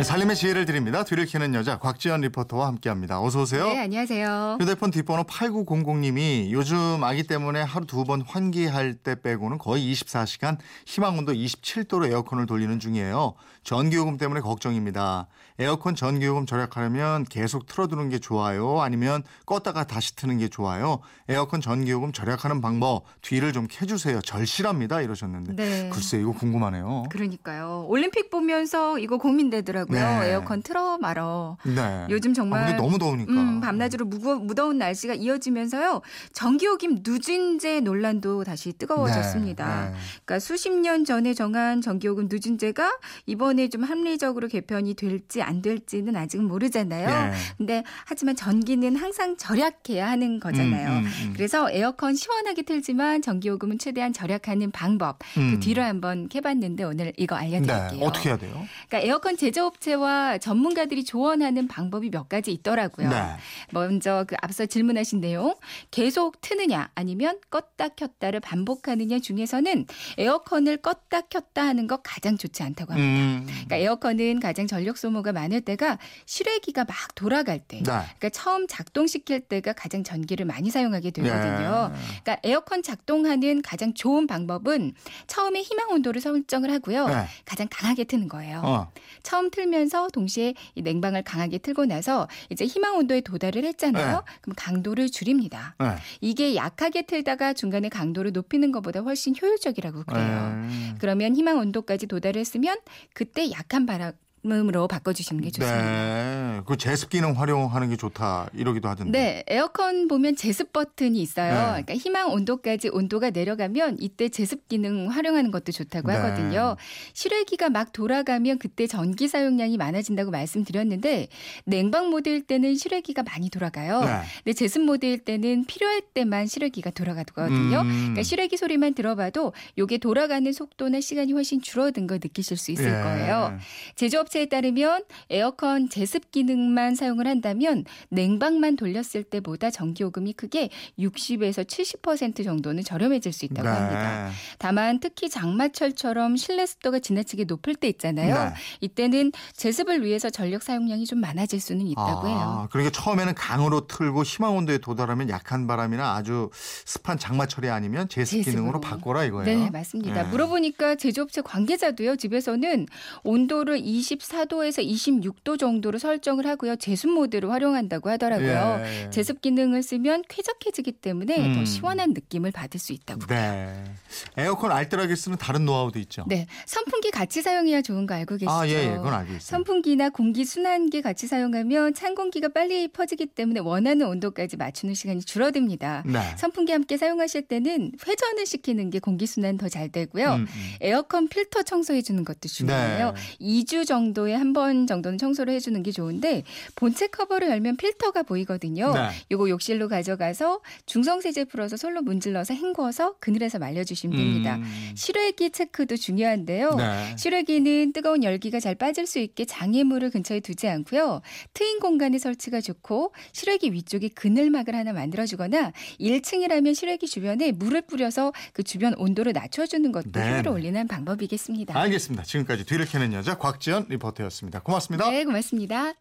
네, 살림의 지혜를 드립니다. 뒤를 캐는 여자 곽지연 리포터와 함께합니다. 어서 오세요. 네, 안녕하세요. 휴대폰 뒷번호 8900님이 요즘 아기 때문에 하루 두 번 환기할 때 빼고는 거의 24시간 희망온도 27도로 에어컨을 돌리는 중이에요. 전기요금 때문에 걱정입니다. 에어컨 전기요금 절약하려면 계속 틀어두는 게 좋아요? 아니면 껐다가 다시 트는 게 좋아요? 에어컨 전기요금 절약하는 방법 뒤를 좀 캐주세요. 절실합니다. 이러셨는데. 네. 글쎄 이거 궁금하네요. 그러니까요. 올림픽 보면서 이거 고민되더라고요. 네. 에어컨 틀어 말어. 네. 요즘 정말 아, 너무 더우니까. 음, 밤낮으로 무거, 무더운 날씨가 이어지면서요. 전기요금 누진제 논란도 다시 뜨거워졌습니다. 네, 네. 그러니까 수십 년 전에 정한 전기요금 누진제가 이번에 좀 합리적으로 개편이 될지 안 될지는 아직은 모르잖아요. 네. 근데 하지만 전기는 항상 절약해야 하는 거잖아요. 음, 음, 음. 그래서 에어컨 시원하게 틀지만 전기요금은 최대한 절약하는 방법 음. 그 뒤로 한번 캐봤는데 오늘 이거 알려드릴게요. 네. 어떻게 해야 돼요? 그러니까 에어컨 제조 업체와 전문가들이 조언하는 방법이 몇 가지 있더라고요. 네. 먼저 그 앞서 질문하신 내용 계속 트느냐 아니면 껐다 켰다를 반복하느냐 중에서는 에어컨을 껐다 켰다 하는 거 가장 좋지 않다고 합니다. 음. 그러니까 에어컨은 가장 전력 소모가 많을 때가 실외기가 막 돌아갈 때, 네. 그러니까 처음 작동시킬 때가 가장 전기를 많이 사용하게 되거든요. 네. 그러니까 에어컨 작동하는 가장 좋은 방법은 처음에 희망 온도를 설정을 하고요. 네. 가장 강하게 트는 거예요. 어. 처음 틀면서 동시에 이 냉방을 강하게 틀고 나서 이제 희망 온도에 도달을 했잖아요. 네. 그럼 강도를 줄입니다. 네. 이게 약하게 틀다가 중간에 강도를 높이는 것보다 훨씬 효율적이라고 그래요. 네. 그러면 희망 온도까지 도달했으면 그때 약한 바람 으로 바꿔주시는 게 좋습니다. 네. 그 제습 기능 활용하는 게 좋다 이러기도 하던데. 네, 에어컨 보면 제습 버튼이 있어요. 네. 그러니까 희망 온도까지 온도가 내려가면 이때 제습 기능 활용하는 것도 좋다고 네. 하거든요. 실외기가 막 돌아가면 그때 전기 사용량이 많아진다고 말씀드렸는데 냉방 모드일 때는 실외기가 많이 돌아가요. 네. 근데 제습 모드일 때는 필요할 때만 실외기가 돌아가거든요. 음. 그러니까 실외기 소리만 들어봐도 요게 돌아가는 속도나 시간이 훨씬 줄어든 걸 느끼실 수 있을 예. 거예요. 제조업 체에 따르면 에어컨 제습 기능만 사용을 한다면 냉방만 돌렸을 때보다 전기요금이 크게 60에서 70% 정도는 저렴해질 수 있다고 네. 합니다. 다만 특히 장마철처럼 실내 습도가 지나치게 높을 때 있잖아요. 네. 이때는 제습을 위해서 전력 사용량이 좀 많아질 수는 있다고 해요. 아, 그러니까 처음에는 강으로 틀고 희망 온도에 도달하면 약한 바람이나 아주 습한 장마철이 아니면 제습 제습으로. 기능으로 바꿔라 이거예요. 네, 맞습니다. 네. 물어보니까 제조업체 관계자도요, 집에서는 온도를 24도에서 26도 정도로 설정을 하고요, 제습 모드로 활용한다고 하더라고요. 예. 제습 기능을 쓰면 쾌적해지기 때문에 음. 더 시원한 느낌을 받을 수 있다고. 네. 에어컨 알뜰하게 쓰는 다른 노하우도 있죠. 네, 선풍기 같이 사용해야 좋은 거 알고 계시죠? 아, 예, 예. 그건 알고 있어요. 선풍기나 공기 순환기 같이 사용하면 찬 공기가 빨리 퍼지기 때문에 원하는 온도까지 맞추는 시간이 줄어듭니다. 네. 선풍기 함께 사용하실 때는 회전을 시키는 게 공기 순환 더 잘 되고요. 음, 음. 에어컨 필터 청소해 주는 것도 중요해요. 네. 2주 정도에 한 번 정도는 청소를 해 주는 게 좋은데 본체 커버를 열면 필터가 보이거든요. 네. 요거 욕실로 가져가서 중성 세제 풀어서 솔로 문질러서 헹궈서 그늘에서 말려 주시면 됩니다. 음. 실외기 체크도 중요한데요. 네. 실외기는 뜨거운 열기가 잘 빠질 수 있게 장애물을 근처에 두지 않고요. 트인 공간에 설치가 좋고 실외기 위쪽에 그늘막을 하나 만들어주거나 1층이라면 실외기 주변에 물을 뿌려서 그 주변 온도를 낮춰주는 것도 네, 효율을 네. 올리는 방법이겠습니다. 알겠습니다. 지금까지 뒤를 캐는 여자 곽지연 리포터였습니다. 고맙습니다. 네, 고맙습니다.